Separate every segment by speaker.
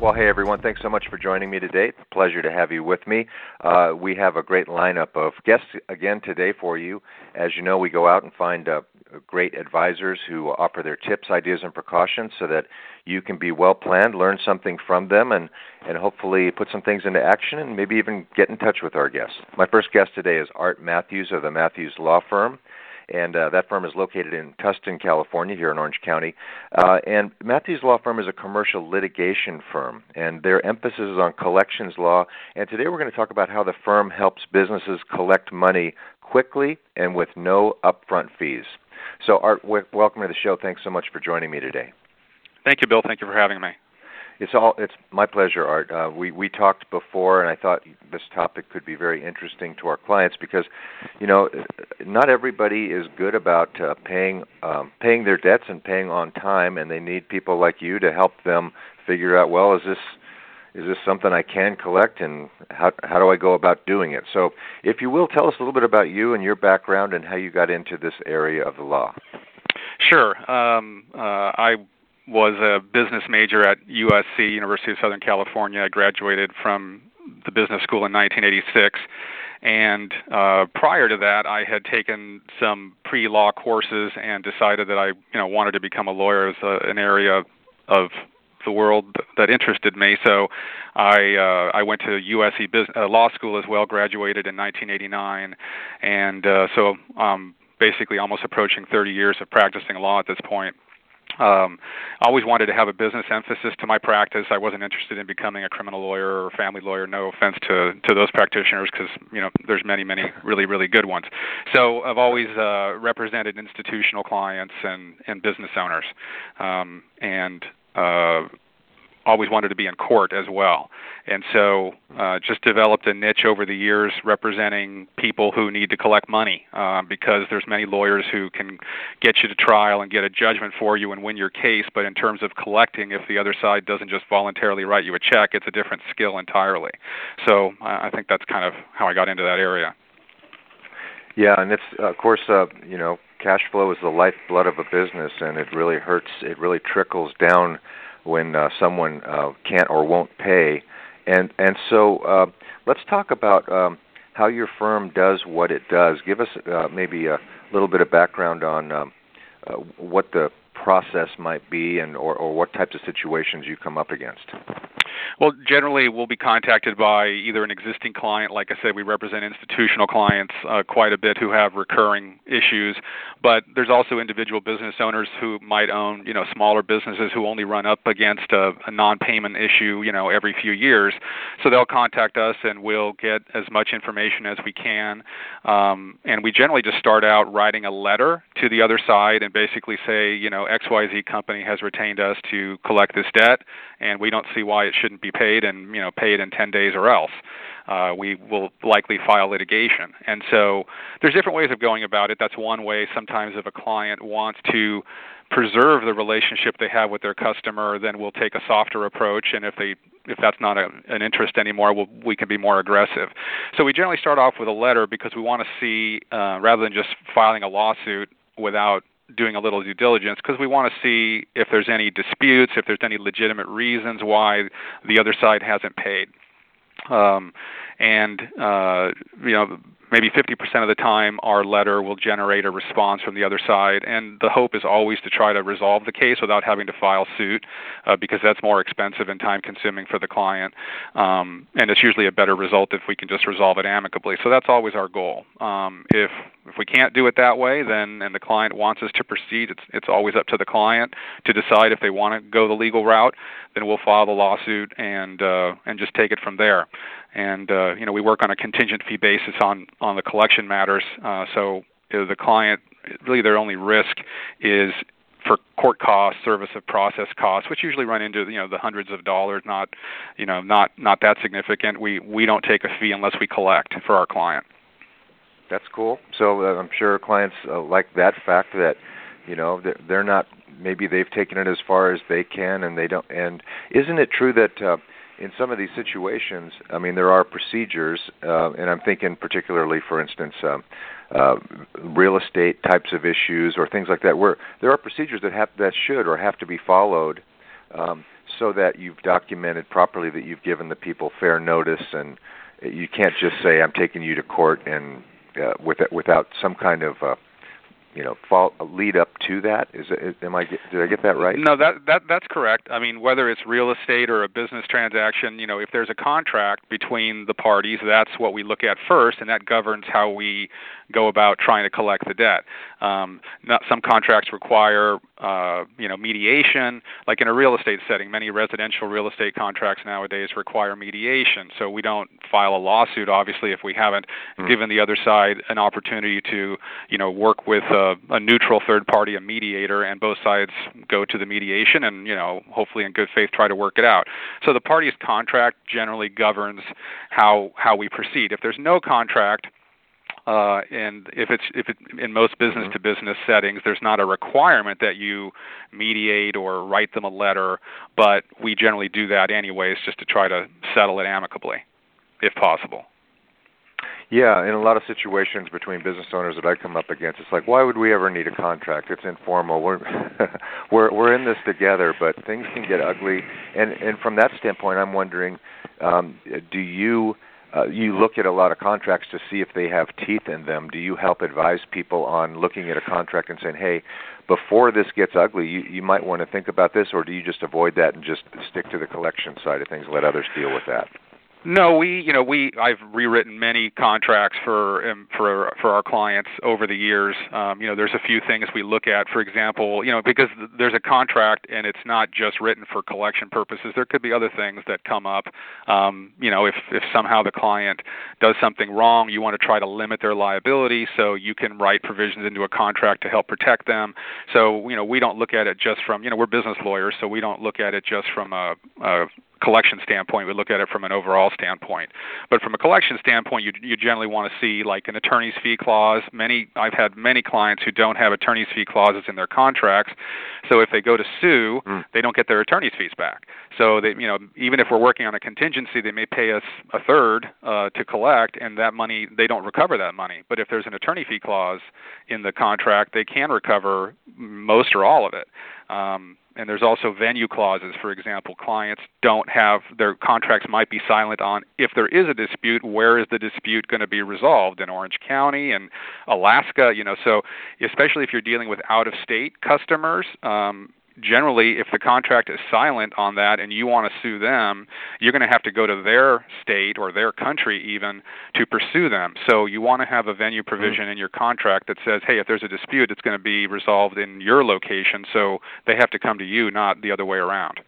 Speaker 1: Well, hey everyone, thanks so much for joining me today. It's a pleasure to have you with me. Uh, we have a great lineup of guests again today for you. As you know, we go out and find uh, great advisors who offer their tips, ideas, and precautions so that you can be well planned, learn something from them, and, and hopefully put some things into action and maybe even get in touch with our guests. My first guest today is Art Matthews of the Matthews Law Firm and uh, that firm is located in Tustin, California, here in Orange County. Uh, and Matthews Law Firm is a commercial litigation firm, and their emphasis is on collections law. And today we're going to talk about how the firm helps businesses collect money quickly and with no upfront fees. So, Art, w- welcome to the show. Thanks so much for joining me today.
Speaker 2: Thank you, Bill. Thank you for having me.
Speaker 1: It's all. It's my pleasure, Art. Uh, we we talked before, and I thought this topic could be very interesting to our clients because, you know, not everybody is good about uh, paying um, paying their debts and paying on time, and they need people like you to help them figure out. Well, is this is this something I can collect, and how how do I go about doing it? So, if you will, tell us a little bit about you and your background and how you got into this area of the law.
Speaker 2: Sure. Um, uh, I was a business major at USC, University of Southern California. I graduated from the business school in 1986. And uh, prior to that, I had taken some pre-law courses and decided that I, you know, wanted to become a lawyer as a, an area of the world that interested me. So I uh, I went to USC business, uh, Law School as well. Graduated in 1989, and uh, so um, basically almost approaching 30 years of practicing law at this point. Um, I always wanted to have a business emphasis to my practice. I wasn't interested in becoming a criminal lawyer or family lawyer. No offense to to those practitioners, because you know there's many many really really good ones. So I've always uh, represented institutional clients and and business owners, um, and uh, always wanted to be in court as well. And so uh, just developed a niche over the years representing people who need to collect money uh, because there's many lawyers who can get you to trial and get a judgment for you and win your case. But in terms of collecting, if the other side doesn't just voluntarily write you a check, it's a different skill entirely. So I think that's kind of how I got into that area.
Speaker 1: Yeah, and it's of course uh, you know cash flow is the lifeblood of a business, and it really hurts. It really trickles down when uh, someone uh, can't or won't pay. And and so uh, let's talk about um, how your firm does what it does. Give us uh, maybe a little bit of background on um, uh, what the process might be and or, or what types of situations you come up against.
Speaker 2: Well, generally, we'll be contacted by either an existing client. Like I said, we represent institutional clients uh, quite a bit who have recurring issues, but there's also individual business owners who might own, you know, smaller businesses who only run up against a, a non-payment issue, you know, every few years. So they'll contact us, and we'll get as much information as we can. Um, and we generally just start out writing a letter to the other side and basically say, you know, XYZ company has retained us to collect this debt, and we don't see why it shouldn't be paid and you know pay it in 10 days or else. Uh, we will likely file litigation. And so there's different ways of going about it. That's one way. Sometimes if a client wants to preserve the relationship they have with their customer, then we'll take a softer approach. And if they if that's not a, an interest anymore, we'll, we can be more aggressive. So we generally start off with a letter because we want to see, uh, rather than just filing a lawsuit without doing a little due diligence because we want to see if there's any disputes, if there's any legitimate reasons why the other side hasn't paid. Um, and uh, you know, maybe 50% of the time our letter will generate a response from the other side and the hope is always to try to resolve the case without having to file suit uh, because that's more expensive and time consuming for the client um, and it's usually a better result if we can just resolve it amicably. So that's always our goal. Um, if if we can't do it that way then and the client wants us to proceed it's it's always up to the client to decide if they want to go the legal route then we'll file the lawsuit and uh, and just take it from there and uh, you know we work on a contingent fee basis on on the collection matters. Uh, so the client really their only risk is for court costs, service of process costs, which usually run into you know the hundreds of dollars, not you know not not that significant. We we don't take a fee unless we collect for our client.
Speaker 1: That's cool. So uh, I'm sure clients uh, like that fact that you know they're, they're not maybe they've taken it as far as they can and they don't. And isn't it true that uh, in some of these situations, I mean, there are procedures, uh, and I'm thinking particularly, for instance, um, uh, real estate types of issues or things like that, where there are procedures that have that should or have to be followed, um, so that you've documented properly that you've given the people fair notice, and you can't just say I'm taking you to court and uh, with without some kind of uh, you know fall lead up to that? Is, it, am i did i get that right?
Speaker 2: No that that that's correct. I mean whether it's real estate or a business transaction you know if there's a contract between the parties that's what we look at first and that governs how we go about trying to collect the debt. Um, not, some contracts require uh, you know mediation, like in a real estate setting. Many residential real estate contracts nowadays require mediation, so we don't file a lawsuit obviously if we haven't mm. given the other side an opportunity to you know work with a, a neutral third party, a mediator, and both sides go to the mediation and you know hopefully in good faith try to work it out. So the parties' contract generally governs how how we proceed. If there's no contract uh, and if it's if it in most business to business settings, there's not a requirement that you mediate or write them a letter, but we generally do that anyways, just to try to settle it amicably, if possible.
Speaker 1: Yeah, in a lot of situations between business owners that I come up against, it's like, why would we ever need a contract? It's informal. We're we're we're in this together, but things can get ugly. And and from that standpoint, I'm wondering, um, do you uh, you look at a lot of contracts to see if they have teeth in them. Do you help advise people on looking at a contract and saying, "Hey, before this gets ugly, you, you might want to think about this," or do you just avoid that and just stick to the collection side of things, let others deal with that?
Speaker 2: No, we you know we I've rewritten many contracts for um, for for our clients over the years. Um, you know, there's a few things we look at. For example, you know, because there's a contract and it's not just written for collection purposes. There could be other things that come up. Um, you know, if if somehow the client does something wrong, you want to try to limit their liability, so you can write provisions into a contract to help protect them. So you know, we don't look at it just from you know we're business lawyers, so we don't look at it just from a, a collection standpoint. We look at it from an overall standpoint. But from a collection standpoint, you you generally want to see like an attorney's fee clause. Many I've had many clients who don't have attorney's fee clauses in their contracts. So if they go to sue, mm. they don't get their attorney's fees back. So they you know even if we're working on a contingency, they may pay us a third uh, to collect, and that money they don't recover that money. But if there's an attorney fee clause in the contract, they can recover most or all of it. Um, and there's also venue clauses. For example, clients don't have their contracts might be silent on if there is a dispute, where is the dispute going to be resolved in Orange County and Alaska? You know, so especially if you're dealing with out-of-state customers, um, generally, if the contract is silent on that and you want to sue them, you're going to have to go to their state or their country even to pursue them. So you want to have a venue provision mm-hmm. in your contract that says, hey, if there's a dispute, it's going to be resolved in your location. So they have to come to you, not the other way around.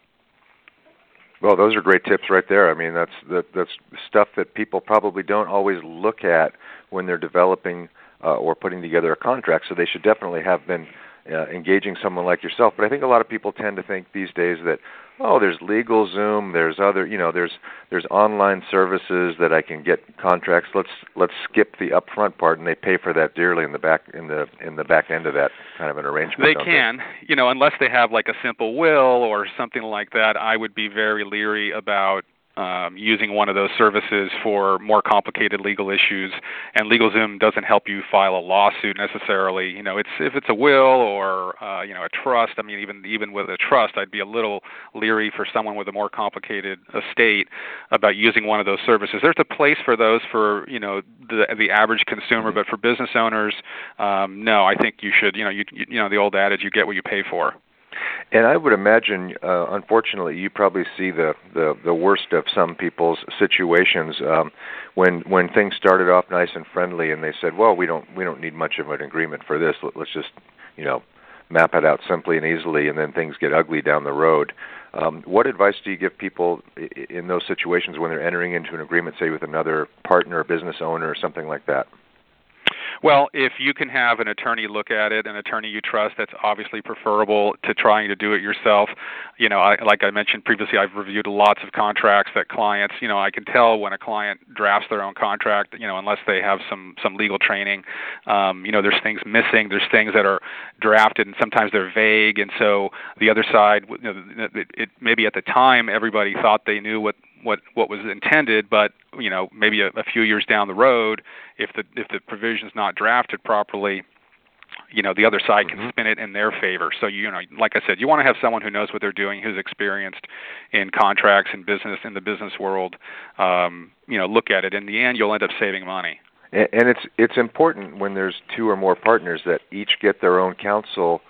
Speaker 1: Well, those are great tips right there. I mean, that's that, that's stuff that people probably don't always look at when they're developing uh, or putting together a contract. So they should definitely have been uh, engaging someone like yourself. But I think a lot of people tend to think these days that oh, there's LegalZoom, there's other, you know, there's there's online services that I can get contracts. Let's let's skip the upfront part, and they pay for that dearly in the back in the in the back end of that kind of an arrangement.
Speaker 2: They can, they? you know, unless they have like a simple will or something like that. I would be very leery about um, using one of those services for more complicated legal issues. And LegalZoom doesn't help you file a lawsuit necessarily. You know, it's if it's a will or uh, you know a trust. I mean, even even with a trust, I'd be a little leery for someone with a more complicated estate about using one of those services. There's a place for those for you know the the average consumer, but for business owners, um, no. I think you should. You know, you you know the old adage, you get what you pay for.
Speaker 1: And I would imagine, uh, unfortunately, you probably see the, the the worst of some people's situations um, when when things started off nice and friendly, and they said, "Well, we don't we don't need much of an agreement for this. Let's just, you know, map it out simply and easily," and then things get ugly down the road. Um, what advice do you give people in those situations when they're entering into an agreement, say with another partner, business owner, or something like that?
Speaker 2: Well, if you can have an attorney look at it, an attorney you trust, that's obviously preferable to trying to do it yourself. You know, I, like I mentioned previously, I've reviewed lots of contracts that clients. You know, I can tell when a client drafts their own contract. You know, unless they have some some legal training, um, you know, there's things missing. There's things that are drafted, and sometimes they're vague. And so the other side, you know, it, it maybe at the time everybody thought they knew what what what was intended, but you know maybe a, a few years down the road, if the if the provision's not drafted properly, you know the other side can mm-hmm. spin it in their favor. So you know, like I said, you want to have someone who knows what they're doing, who's experienced in contracts and business in the business world. Um, you know, look at it. In the end, you'll end up saving money.
Speaker 1: And it's it's important when there's two or more partners that each get their own counsel,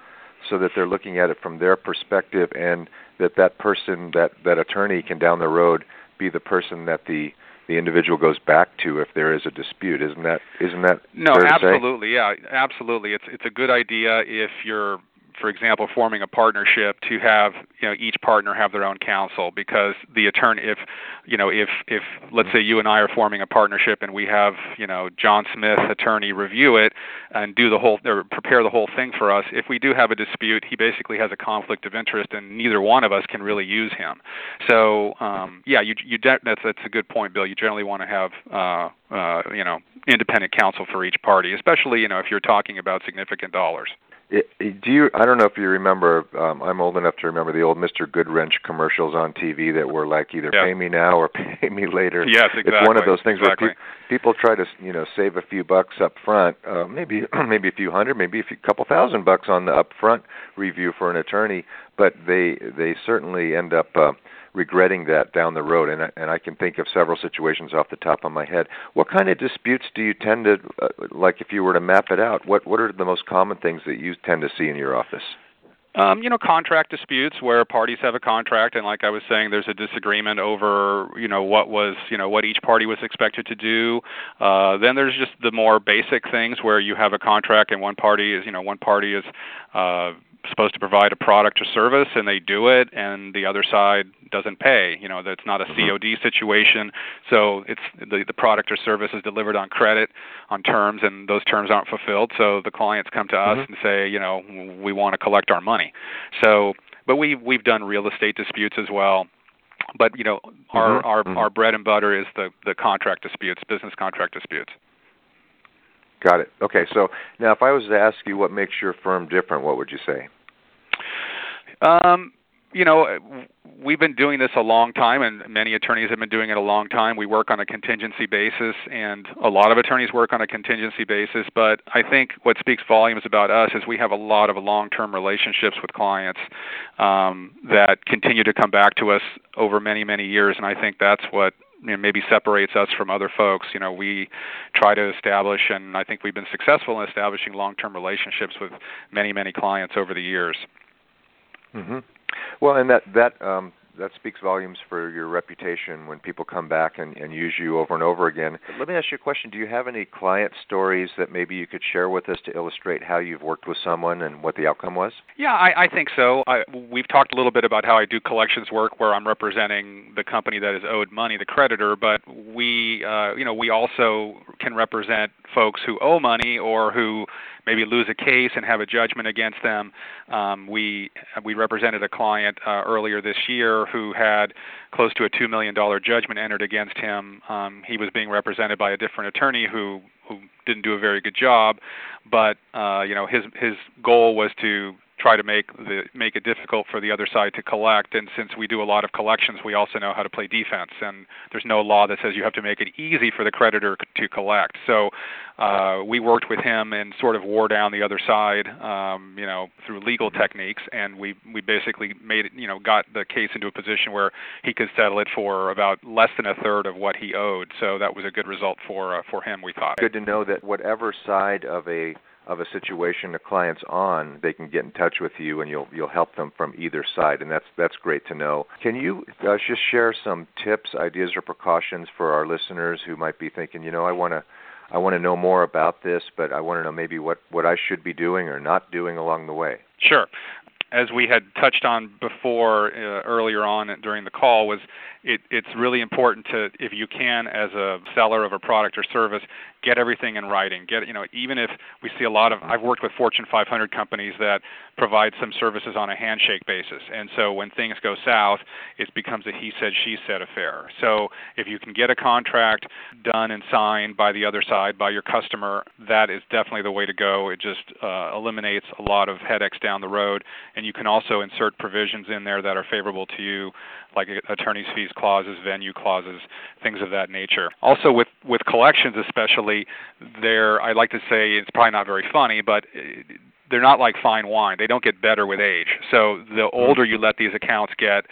Speaker 1: so that they're looking at it from their perspective, and that that person, that that attorney, can down the road be the person that the the individual goes back to if there is a dispute. Isn't that isn't that
Speaker 2: no? absolutely, yeah, absolutely. It's it's a good idea if you're for example, forming a partnership to have you know each partner have their own counsel because the attorney, if you know if if let's say you and I are forming a partnership and we have you know John Smith attorney review it and do the whole or prepare the whole thing for us. If we do have a dispute, he basically has a conflict of interest, and neither one of us can really use him. So um, yeah, you you de- that's that's a good point, Bill. You generally want to have uh, uh, you know independent counsel for each party, especially you know if you're talking about significant dollars
Speaker 1: do you? I don't know if you remember. Um, I'm old enough to remember the old Mr. Goodwrench commercials on TV that were like either
Speaker 2: yeah.
Speaker 1: "Pay me now" or "Pay me later."
Speaker 2: Yes, exactly.
Speaker 1: It's one of those things
Speaker 2: exactly.
Speaker 1: where pe- people try to, you know, save a few bucks up front, uh, maybe maybe a few hundred, maybe a few, couple thousand bucks on the upfront review for an attorney, but they they certainly end up. Uh, regretting that down the road. And I, and I can think of several situations off the top of my head. What kind of disputes do you tend to uh, like? If you were to map it out, what what are the most common things that you tend to see in your office?
Speaker 2: Um, you know, contract disputes where parties have a contract, and like I was saying, there's a disagreement over, you know, what was, you know, what each party was expected to do. Uh, then there's just the more basic things where you have a contract, and one party is, you know, one party is uh, supposed to provide a product or service and they do it and the other side doesn't pay you know that's not a mm-hmm. COD situation so it's the the product or service is delivered on credit on terms and those terms aren't fulfilled so the clients come to us mm-hmm. and say you know we want to collect our money so but we we've done real estate disputes as well but you know our
Speaker 1: mm-hmm.
Speaker 2: our
Speaker 1: mm-hmm.
Speaker 2: our bread and butter is the the contract disputes business contract disputes
Speaker 1: Got it. Okay, so now if I was to ask you what makes your firm different, what would you say?
Speaker 2: Um, you know, we've been doing this a long time, and many attorneys have been doing it a long time. We work on a contingency basis, and a lot of attorneys work on a contingency basis. But I think what speaks volumes about us is we have a lot of long-term relationships with clients um, that continue to come back to us over many, many years, and I think that's what you know, maybe separates us from other folks. You know, we try to establish, and I think we've been successful in establishing long-term relationships with many, many clients over the years.
Speaker 1: Mm-hmm. Well, and that that um, that speaks volumes for your reputation when people come back and, and use you over and over again. Let me ask you a question. Do you have any client stories that maybe you could share with us to illustrate how you've worked with someone and what the outcome was?
Speaker 2: Yeah, I, I think so. I, we've talked a little bit about how I do collections work where I'm representing the company that is owed money, the creditor, but we, uh, you know, we also can represent folks who owe money or who maybe lose a case and have a judgment against them. Um, we we represented a client uh, earlier this year who had close to a two million dollar judgment entered against him. Um, he was being represented by a different attorney who who didn't do a very good job, but uh, you know his his goal was to try to make the make it difficult for the other side to collect. And since we do a lot of collections, we also know how to play defense. And there's no law that says you have to make it easy for the creditor to collect. So uh, we worked with him and sort of wore down the other side, um, you know, through legal techniques, and we we basically made it, you know, got the case into a position where he could settle it for about less than a third of what he owed. So that was a good result for uh, for him. We thought.
Speaker 1: Good to know that whatever side of a of a situation the client's on, they can get in touch with you, and you'll you'll help them from either side, and that's that's great to know. Can you uh, just share some tips, ideas, or precautions for our listeners who might be thinking, you know, I want to I want to know more about this, but I want to know maybe what what I should be doing or not doing along the way.
Speaker 2: Sure as we had touched on before uh, earlier on during the call was it, it's really important to if you can as a seller of a product or service get everything in writing. Get you know even if we see a lot of I've worked with Fortune 500 companies that provide some services on a handshake basis, and so when things go south, it becomes a he said she said affair. So if you can get a contract done and signed by the other side by your customer, that is definitely the way to go. It just uh, eliminates a lot of headaches down the road, and you can also insert provisions in there that are favorable to you like attorney's fees clauses, venue clauses, things of that nature. Also, with with collections, especially, there I like to say it's probably not very funny, but uh, they're not like fine wine. They don't get better with age. So the older you let these accounts get,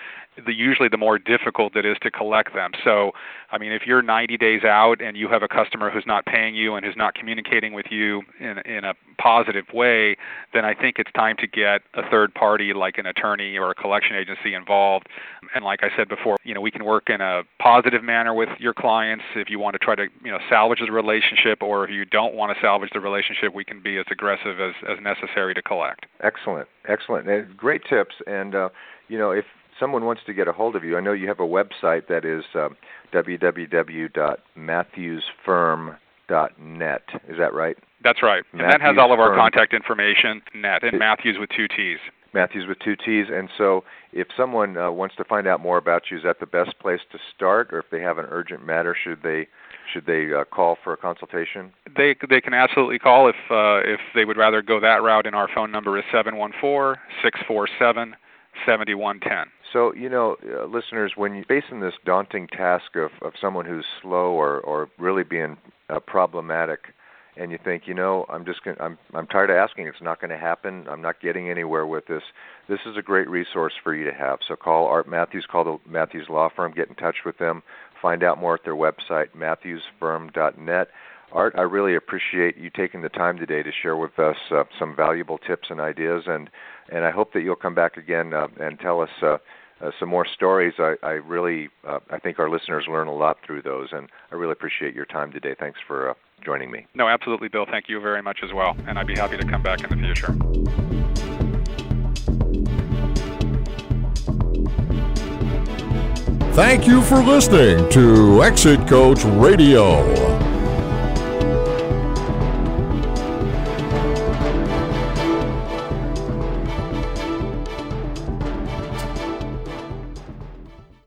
Speaker 2: the usually the more difficult it is to collect them. So, I mean, if you're 90 days out and you have a customer who's not paying you and who's not communicating with you in in a positive way, then I think it's time to get a third party like an attorney or a collection agency involved. And like I said before, you know, we can work in a positive manner with your clients if you want to try to, you know, salvage the relationship or if you don't want to salvage the relationship, we can be as aggressive as as necessary to collect.
Speaker 1: Excellent. Excellent. Great tips and uh you know, if someone wants to get a hold of you, I know you have a website that is uh, www.matthewsfirm.net. Is that right?
Speaker 2: That's right. Matthews and that has all of our contact information, net, and Matthews with two T's.
Speaker 1: Matthews with two T's. And so, if someone uh, wants to find out more about you, is that the best place to start, or if they have an urgent matter, should they should they uh, call for a consultation?
Speaker 2: They they can absolutely call if uh, if they would rather go that route. And our phone number is seven one four six four seven seventy one ten.
Speaker 1: So, you know, uh, listeners, when you're facing this daunting task of, of someone who's slow or, or really being uh, problematic, and you think, you know, I'm just gonna, I'm I'm tired of asking. It's not going to happen. I'm not getting anywhere with this. This is a great resource for you to have. So call Art Matthews, call the Matthews Law Firm, get in touch with them, find out more at their website, matthewsfirm.net. Art, I really appreciate you taking the time today to share with us uh, some valuable tips and ideas, and and I hope that you'll come back again uh, and tell us. Uh, uh, some more stories. I, I really, uh, I think our listeners learn a lot through those, and I really appreciate your time today. Thanks for uh, joining me.
Speaker 2: No, absolutely, Bill. Thank you very much as well, and I'd be happy to come back in the future.
Speaker 3: Thank you for listening to Exit Coach Radio.